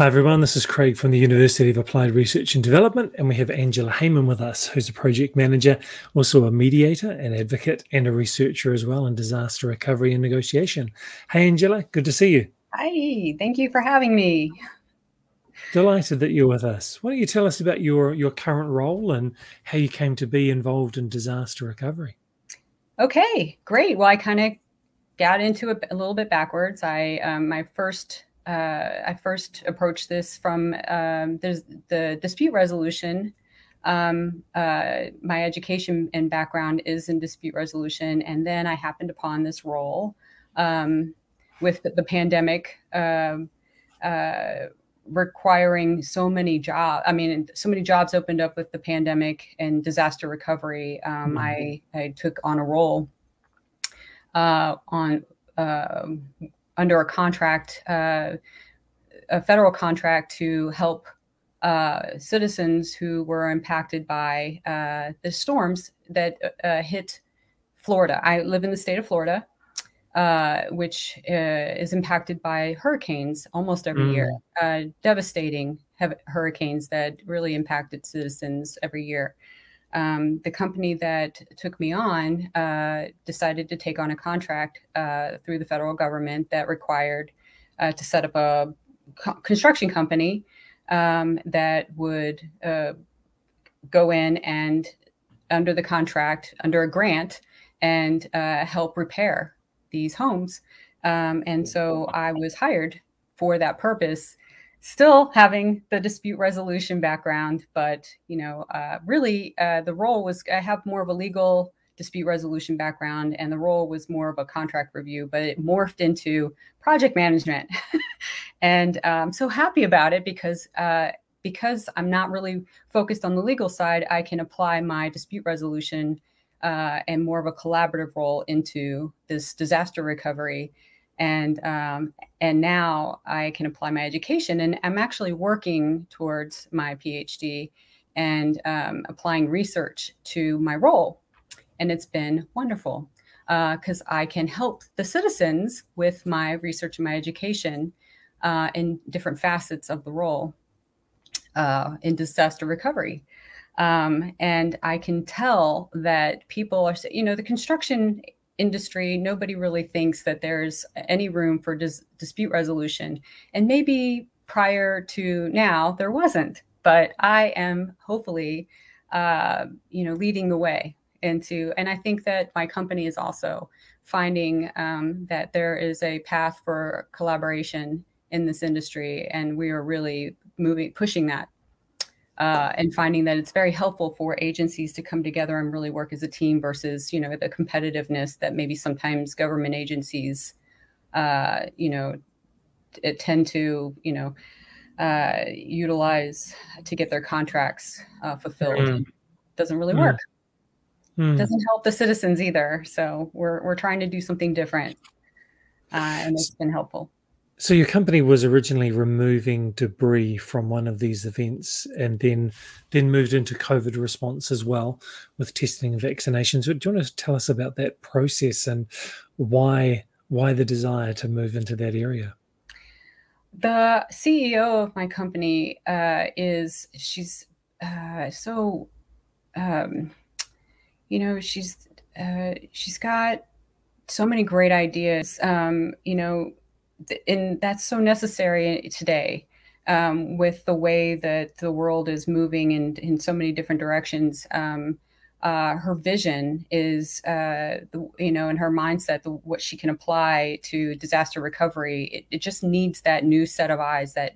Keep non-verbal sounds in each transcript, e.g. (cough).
Hi, everyone. This is Craig from the University of Applied Research and Development, and we have Angela Heyman with us, who's a project manager, also a mediator, an advocate, and a researcher as well in disaster recovery and negotiation. Hey, Angela, good to see you. Hi, thank you for having me. Delighted that you're with us. Why don't you tell us about your, your current role and how you came to be involved in disaster recovery? Okay, great. Well, I kind of got into it a little bit backwards. I um, my first uh, I first approached this from um, the dispute resolution. Um, uh, my education and background is in dispute resolution, and then I happened upon this role um, with the, the pandemic uh, uh, requiring so many jobs. I mean, so many jobs opened up with the pandemic and disaster recovery. Um, mm-hmm. I, I took on a role uh, on um, under a contract, uh, a federal contract to help uh, citizens who were impacted by uh, the storms that uh, hit Florida. I live in the state of Florida, uh, which uh, is impacted by hurricanes almost every mm. year, devastating hurricanes that really impacted citizens every year. Um, the company that took me on uh, decided to take on a contract uh, through the federal government that required uh, to set up a co construction company um, that would uh, go in and under the contract, under a grant, and uh, help repair these homes. Um, and so I was hired for that purpose still having the dispute resolution background, but you know, uh, really uh, the role was I have more of a legal dispute resolution background, and the role was more of a contract review, but it morphed into project management, (laughs) and I'm um, so happy about it because. Uh, because I'm not really focused on the legal side, I can apply my dispute resolution uh, and more of a collaborative role into this disaster recovery and um, and now I can apply my education, and I'm actually working towards my PhD and um, applying research to my role, and it's been wonderful because uh, I can help the citizens with my research and my education uh, in different facets of the role uh, in disaster recovery. Um, and I can tell that people are, you know, the construction industry, nobody really thinks that there's any room for dis- dispute resolution. And maybe prior to now, there wasn't. But I am hopefully, uh, you know, leading the way into, and I think that my company is also finding um, that there is a path for collaboration in this industry, and we are really moving, pushing that uh, and finding that it's very helpful for agencies to come together and really work as a team versus you know the competitiveness that maybe sometimes government agencies uh, you know tend to you know uh, utilize to get their contracts uh, fulfilled mm. doesn't really mm. work mm. doesn't help the citizens either so we're, we're trying to do something different uh, and it's been helpful so your company was originally removing debris from one of these events, and then then moved into COVID response as well with testing and vaccinations. Do you want to tell us about that process and why why the desire to move into that area? The CEO of my company uh, is she's uh, so um, you know she's uh, she's got so many great ideas. Um, you know and that's so necessary today um, with the way that the world is moving in, in so many different directions. Um, uh, her vision is, uh, the, you know, and her mindset, the, what she can apply to disaster recovery, it, it just needs that new set of eyes, that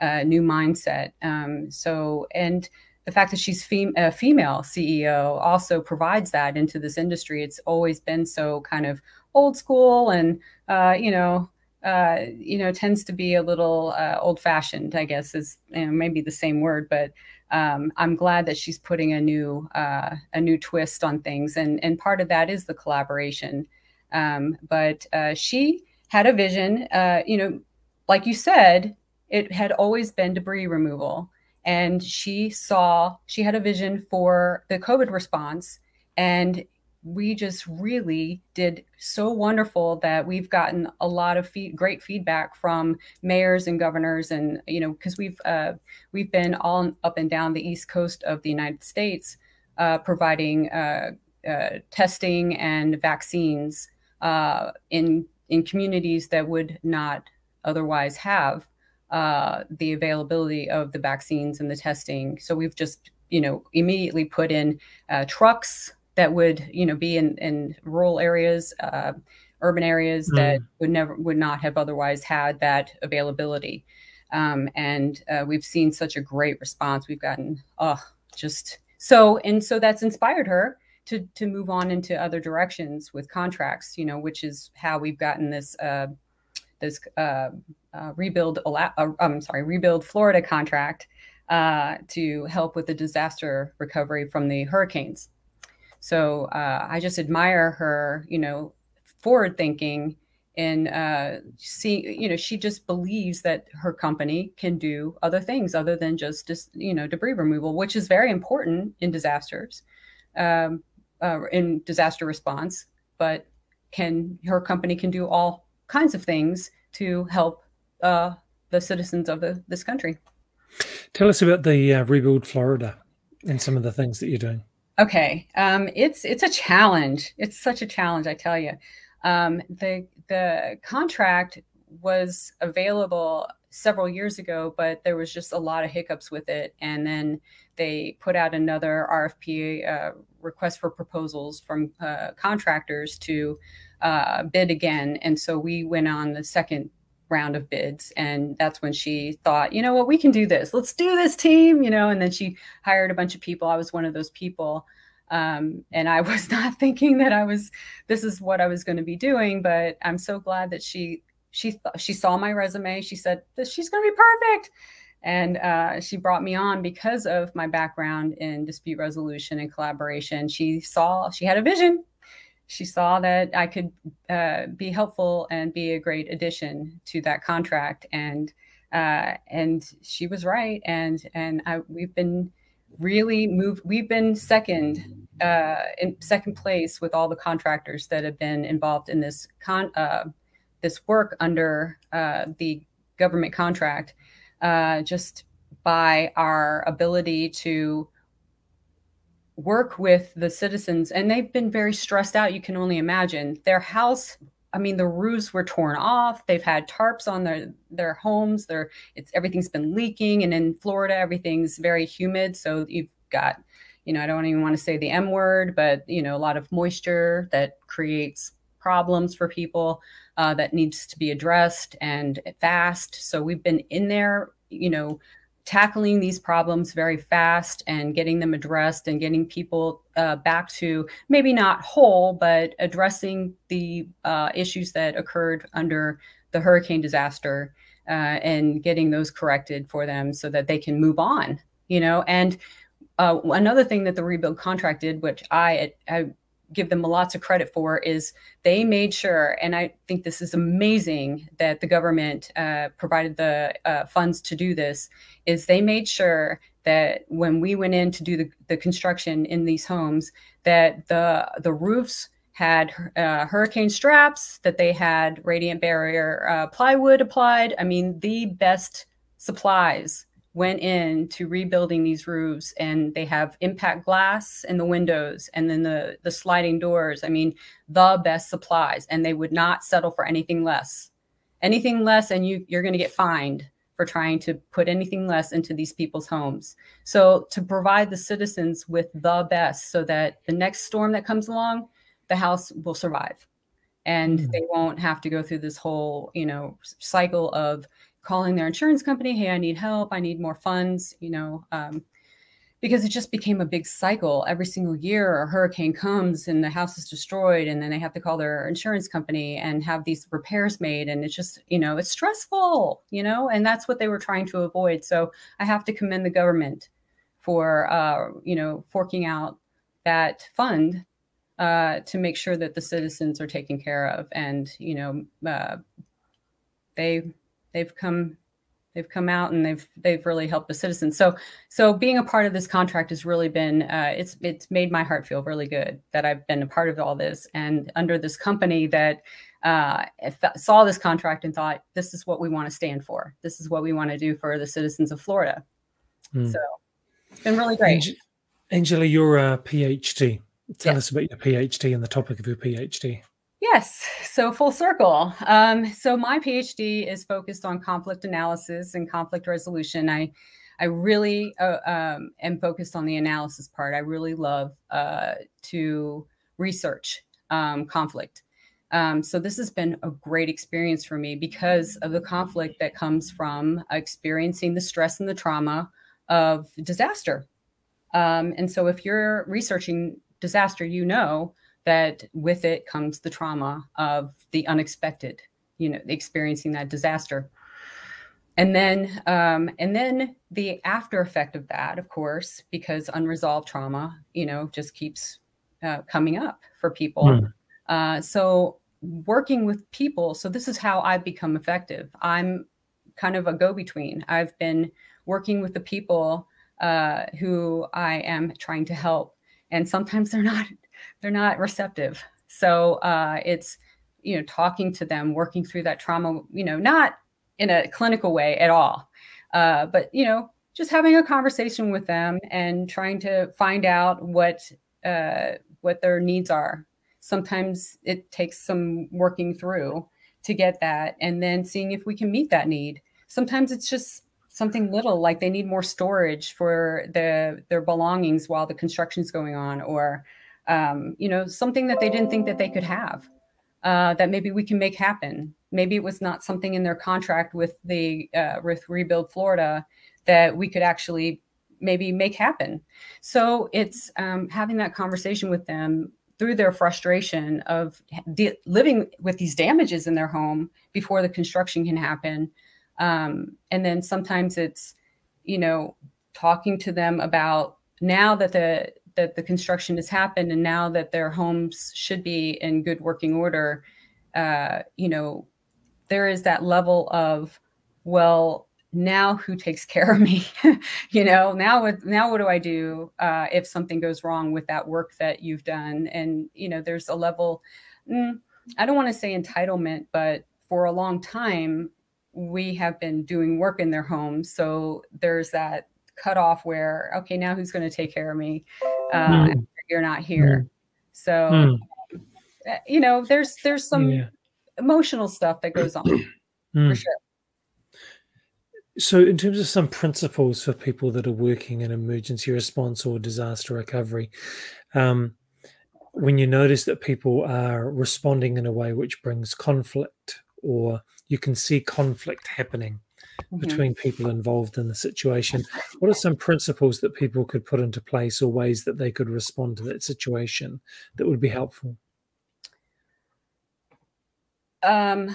uh, new mindset. Um, so, and the fact that she's fem- a female CEO also provides that into this industry. It's always been so kind of old school and, uh, you know, uh, you know, tends to be a little uh, old fashioned, I guess is you know, maybe the same word, but um, I'm glad that she's putting a new uh, a new twist on things, and and part of that is the collaboration. Um, but uh, she had a vision, uh, you know, like you said, it had always been debris removal, and she saw she had a vision for the COVID response, and we just really did so wonderful that we've gotten a lot of great feedback from mayors and governors and you know because we've uh, we've been all up and down the east coast of the united states uh, providing uh, uh testing and vaccines uh, in in communities that would not otherwise have uh, the availability of the vaccines and the testing. So we've just you know immediately put in trucks that would you know be in in rural areas uh, urban areas mm. that would never would not have otherwise had that availability. Um, and uh, we've seen such a great response. We've gotten oh just so and so that's inspired her to to move on into other directions with contracts you know which is how we've gotten this uh, this uh, uh, rebuild uh, I'm sorry rebuild Florida contract uh, to help with the disaster recovery from the hurricanes so uh, I just admire her, you know, forward thinking and uh, see, you know, she just believes that her company can do other things other than just, you know, debris removal, which is very important in disasters, um, uh, in disaster response. But can her company can do all kinds of things to help uh, the citizens of the, this country. Tell us about the uh, Rebuild Florida and some of the things that you're doing. Okay, um, it's it's a challenge. It's such a challenge, I tell you. Um, the the contract was available several years ago, but there was just a lot of hiccups with it, and then they put out another RFP uh, request for proposals from uh, contractors to uh, bid again, and so we went on the second round of bids and that's when she thought you know what we can do this. Let's do this team you know and then she hired a bunch of people. I was one of those people um, and i (laughs) was not thinking that i was this is what i was going to be doing but i'm so glad that she she th- she saw my resume. She said that she's going to be perfect. And uh, she brought me on because of my background in dispute resolution and collaboration. She saw she had a vision she saw that I could uh, be helpful and be a great addition to that contract, and uh, and she was right. And and I, we've been really moved. We've been second uh, in second place with all the contractors that have been involved in this con uh, this work under uh, the government contract, uh, just by our ability to work with the citizens and they've been very stressed out you can only imagine. Their house i mean the roofs were torn off. They've had tarps on their their homes. Their it's everything's been leaking and in florida everything's very humid. So you've got you know i don't even want to say the m word but you know a lot of moisture that creates problems for people uh, that needs to be addressed and fast. So we've been in there you know tackling these problems very fast and getting them addressed and getting people uh, back to maybe not whole, but addressing the uh, issues that occurred under the hurricane disaster uh, and getting those corrected for them so that they can move on, you know. And uh, another thing that the rebuild contract did, which I, I give them lots of credit for is they made sure, and I think this is amazing that the government uh, provided the uh, funds to do this, is they made sure that when we went in to do the, the construction in these homes, that the the roofs had uh, hurricane straps, that they had radiant barrier uh, plywood applied. I mean, the best supplies went in to rebuilding these roofs and they have impact glass in the windows and then the the sliding doors. I mean the best supplies and they would not settle for anything less. Anything less and you you're going to get fined for trying to put anything less into these people's homes. So to provide the citizens with the best so that the next storm that comes along the house will survive. And mm -hmm. they won't have to go through this whole you know cycle of calling their insurance company, hey, I need help, I need more funds, you know, um, because it just became a big cycle. Every single year, a hurricane comes and the house is destroyed, and then they have to call their insurance company and have these repairs made. And it's just, you know, it's stressful, you know, and that's what they were trying to avoid. So I have to commend the government for, uh, you know, forking out that fund uh, to make sure that the citizens are taken care of. And, you know, uh, they they've come they've come out and they've they've really helped the citizens. So so being a part of this contract has really been uh, it's it's made my heart feel really good that I've been a part of all this and under this company that uh, saw this contract and thought this is what we want to stand for. This is what we want to do for the citizens of Florida. Mm. So it's been really great. Angela, you're a PhD. Tell yes. us about your PhD and the topic of your PhD. Yes, so full circle. Um, so my PhD is focused on conflict analysis and conflict resolution. I, I really uh, um, am focused on the analysis part. I really love uh, to research um, conflict. Um, so this has been a great experience for me because of the conflict that comes from experiencing the stress and the trauma of disaster. Um, and so if you're researching disaster, you know that with it comes the trauma of the unexpected, you know, experiencing that disaster. And then, um, and then the after effect of that, of course, because unresolved trauma, you know, just keeps uh, coming up for people. Mm. Uh, so working with people, so this is how I've become effective. I'm kind of a go-between. I've been working with the people uh, who I am trying to help, and sometimes they're not they're not receptive. So uh, it's you know talking to them, working through that trauma. You know, not in a clinical way at all, uh, but you know, just having a conversation with them and trying to find out what uh, what their needs are. Sometimes it takes some working through to get that, and then seeing if we can meet that need. Sometimes it's just something little like they need more storage for the their belongings while the construction is going on or um, you know, something that they didn't think that they could have, uh, that maybe we can make happen. Maybe it was not something in their contract with the uh, with Rebuild Florida that we could actually maybe make happen. So it's um, having that conversation with them through their frustration of living with these damages in their home before the construction can happen. Um, and then sometimes it's, you know, talking to them about now that the that the construction has happened and now that their homes should be in good working order uh, you know there is that level of well now who takes care of me? (laughs) You know now what now what do i do uh, if something goes wrong with that work that you've done? And you know there's a level mm, i don't want to say entitlement but for a long time we have been doing work in their homes. So there's that cutoff where okay now who's going to take care of me uh, mm. you're not here. Mm. So, mm. you know, there's there's some yeah. emotional stuff that goes on (clears throat) hmm. for sure. So, in terms of some principles for people that are working in emergency response or disaster recovery, um, when you notice that people are responding in a way which brings conflict, or you can see conflict happening, mm-hmm. between people involved in the situation. What are some principles that people could put into place or ways that they could respond to that situation that would be helpful? Um,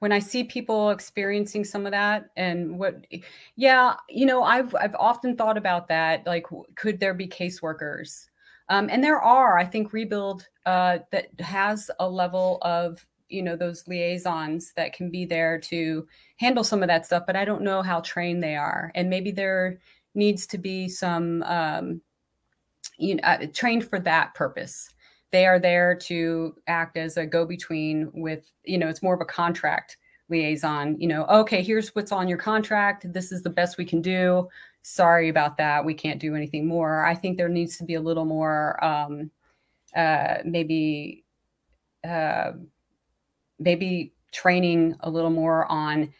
when I see people experiencing some of that and what, yeah, you know, I've, I've often thought about that. Like, could there be caseworkers? Um, and there are, I think, Rebuild uh, that has a level of you know those liaisons that can be there to handle some of that stuff but i don't know how trained they are. And maybe there needs to be some um, you know uh, trained for that purpose. They are there to act as a go-between with you know it's more of a contract liaison you know okay here's what's on your contract. This is the best we can do. Sorry about that. We can't do anything more. I think there needs to be a little more um, uh, maybe uh, maybe training a little more on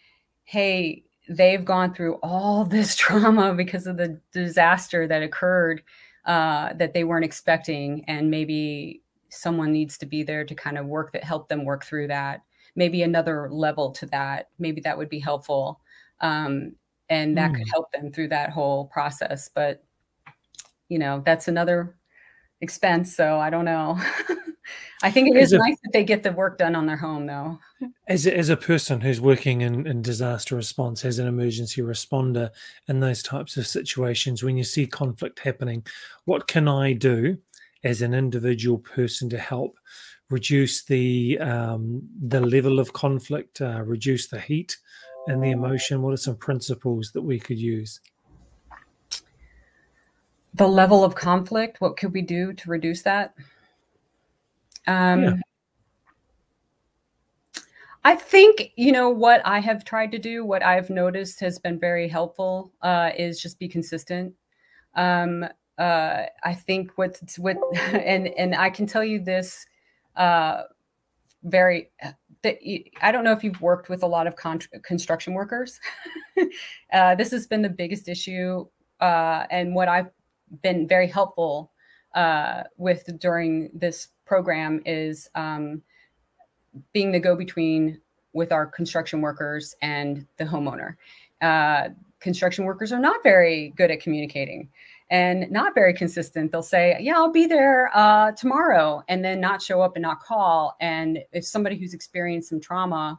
hey they've gone through all (laughs) this trauma because of the disaster that occurred uh, that they weren't expecting and maybe someone needs to be there to kind of work that help them work through that maybe another level to that maybe that would be helpful um, and that mm. could help them through that whole process but you know that's another expense so i don't know (laughs) I think it is a, nice that they get the work done on their home, though. As a, as a person who's working in, in disaster response, as an emergency responder in those types of situations, when you see conflict happening, what can I do as an individual person to help reduce the um, the level of conflict, uh, reduce the heat and the emotion? What are some principles that we could use? The level of conflict. What could we do to reduce that? Um, yeah. I think, you know, what I have tried to do, what I've noticed has been very helpful uh, is just be consistent. Um, uh, I think what's what, (laughs) and and I can tell you this uh, very. That I don't know if you've worked with a lot of con- construction workers. (laughs) uh, this has been the biggest issue, uh, and what I've been very helpful uh, with during this program is um, being the go-between with our construction workers and the homeowner. Uh, construction workers are not very good at communicating and not very consistent. They'll say, "Yeah, I'll be there uh, tomorrow," and then not show up and not call. And if somebody who's experienced some trauma,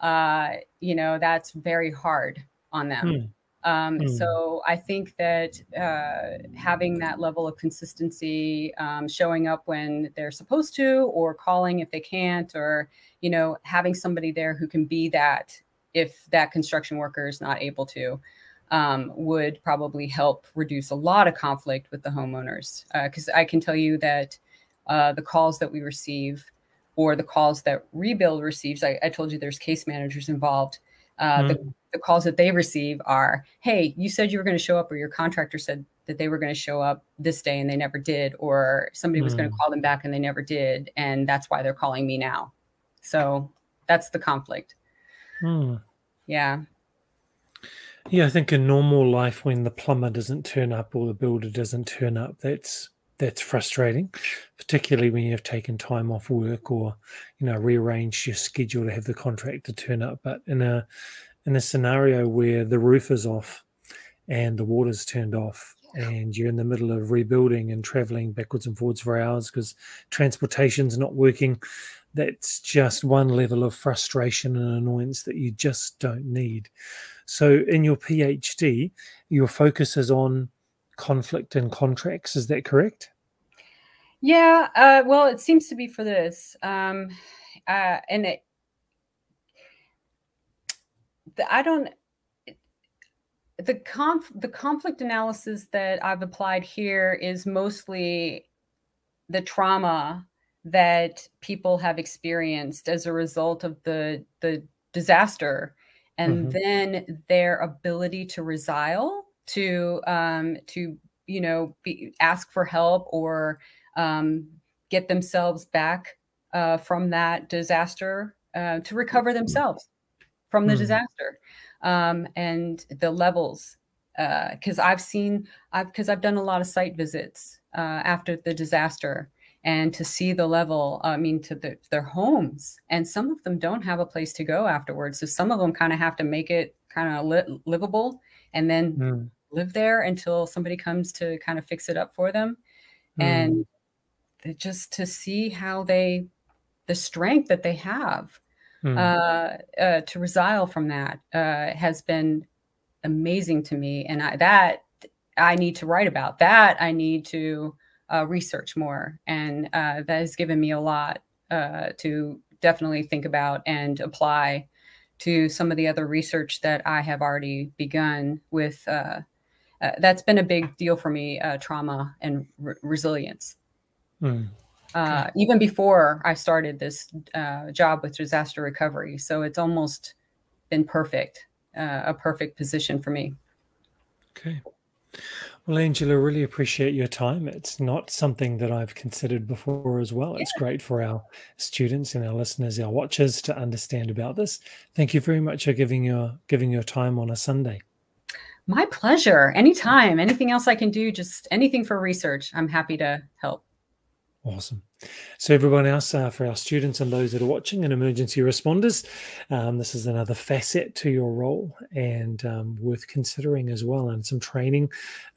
uh, you know, that's very hard on them. Hmm. Um, mm. So I think that uh, having that level of consistency, um, showing up when they're supposed to, or calling if they can't, or you know, having somebody there who can be that if that construction worker is not able to, um, would probably help reduce a lot of conflict with the homeowners. Because uh, I can tell you that uh, the calls that we receive, or the calls that Rebuild receives, I, I told you there's case managers involved. Uh, mm. the, the calls that they receive are, hey, you said you were going to show up, or your contractor said that they were going to show up this day and they never did, or somebody mm. was going to call them back and they never did. And that's why they're calling me now. So that's the conflict. Mm. Yeah. Yeah, I think in normal life, when the plumber doesn't turn up or the builder doesn't turn up, that's that's frustrating, particularly when you've taken time off work or you know rearranged your schedule to have the contractor turn up. But in a in a scenario where the roof is off and the water's turned off and you're in the middle of rebuilding and traveling backwards and forwards for hours because transportation's not working that's just one level of frustration and annoyance that you just don't need. So in your phd your focus is on conflict and contracts is that correct? Yeah uh, well it seems to be for this. Um, uh, and it, the, I don't the conf the conflict analysis that I've applied here is mostly the trauma that people have experienced as a result of the the disaster and mm-hmm. then their ability to resile to um to you know be, ask for help or um, get themselves back uh, from that disaster uh, to recover themselves from the mm. disaster um, and the levels because uh, I've seen I've because I've done a lot of site visits uh, after the disaster and to see the level I mean to the, their homes and some of them don't have a place to go afterwards so some of them kind of have to make it kind of li- livable and then mm. live there until somebody comes to kind of fix it up for them mm. and just to see how they the strength that they have mm. uh, uh, to resile from that uh, has been amazing to me, and I, that I need to write about. That I need to uh, research more, and uh, that has given me a lot uh, to definitely think about and apply to some of the other research that I have already begun with. Uh, that's been a big deal for me: uh, trauma and re- resilience. Mm uh, even before I started this uh, job with disaster recovery. So it's almost been perfect, uh, a perfect position for me. Okay. Well, Angela, really appreciate your time. It's not something that I've considered before as well. It's great for our students and our listeners, our watchers to understand about this. Thank you very much for giving your giving your time on a Sunday. My pleasure. Anytime. Anything else I can do, just anything for research. I'm happy to help. Awesome. So, everyone else, uh, for our students and those that are watching and emergency responders, um, this is another facet to your role and um, worth considering as well, and some training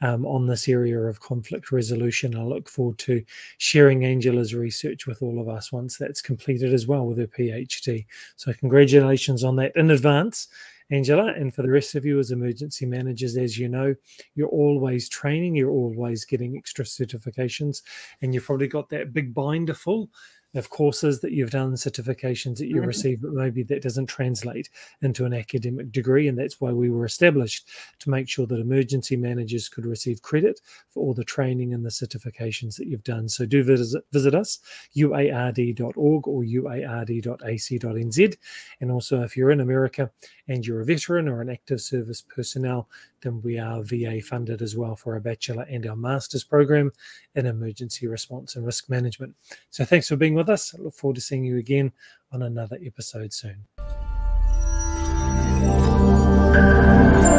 um, on this area of conflict resolution. I look forward to sharing Angela's research with all of us once that's completed as well with her PhD. So, congratulations on that in advance. Angela. And for the rest of you as emergency managers, as you know, you're always training, you're always getting extra certifications, and you've probably got that big binder full of courses that you've done, certifications that you've Mhm. received, but maybe that doesn't translate into an academic degree. And that's why we were established to make sure that emergency managers could receive credit for all the training and the certifications that you've done. So do visit, visit us, uard.org or uard.ac.nz. And also, if you're in America and you're a veteran or an active service personnel, then we are VA funded as well for our bachelor and our master's program in emergency response and risk management. So thanks for being with us. I look forward to seeing you again on another episode soon.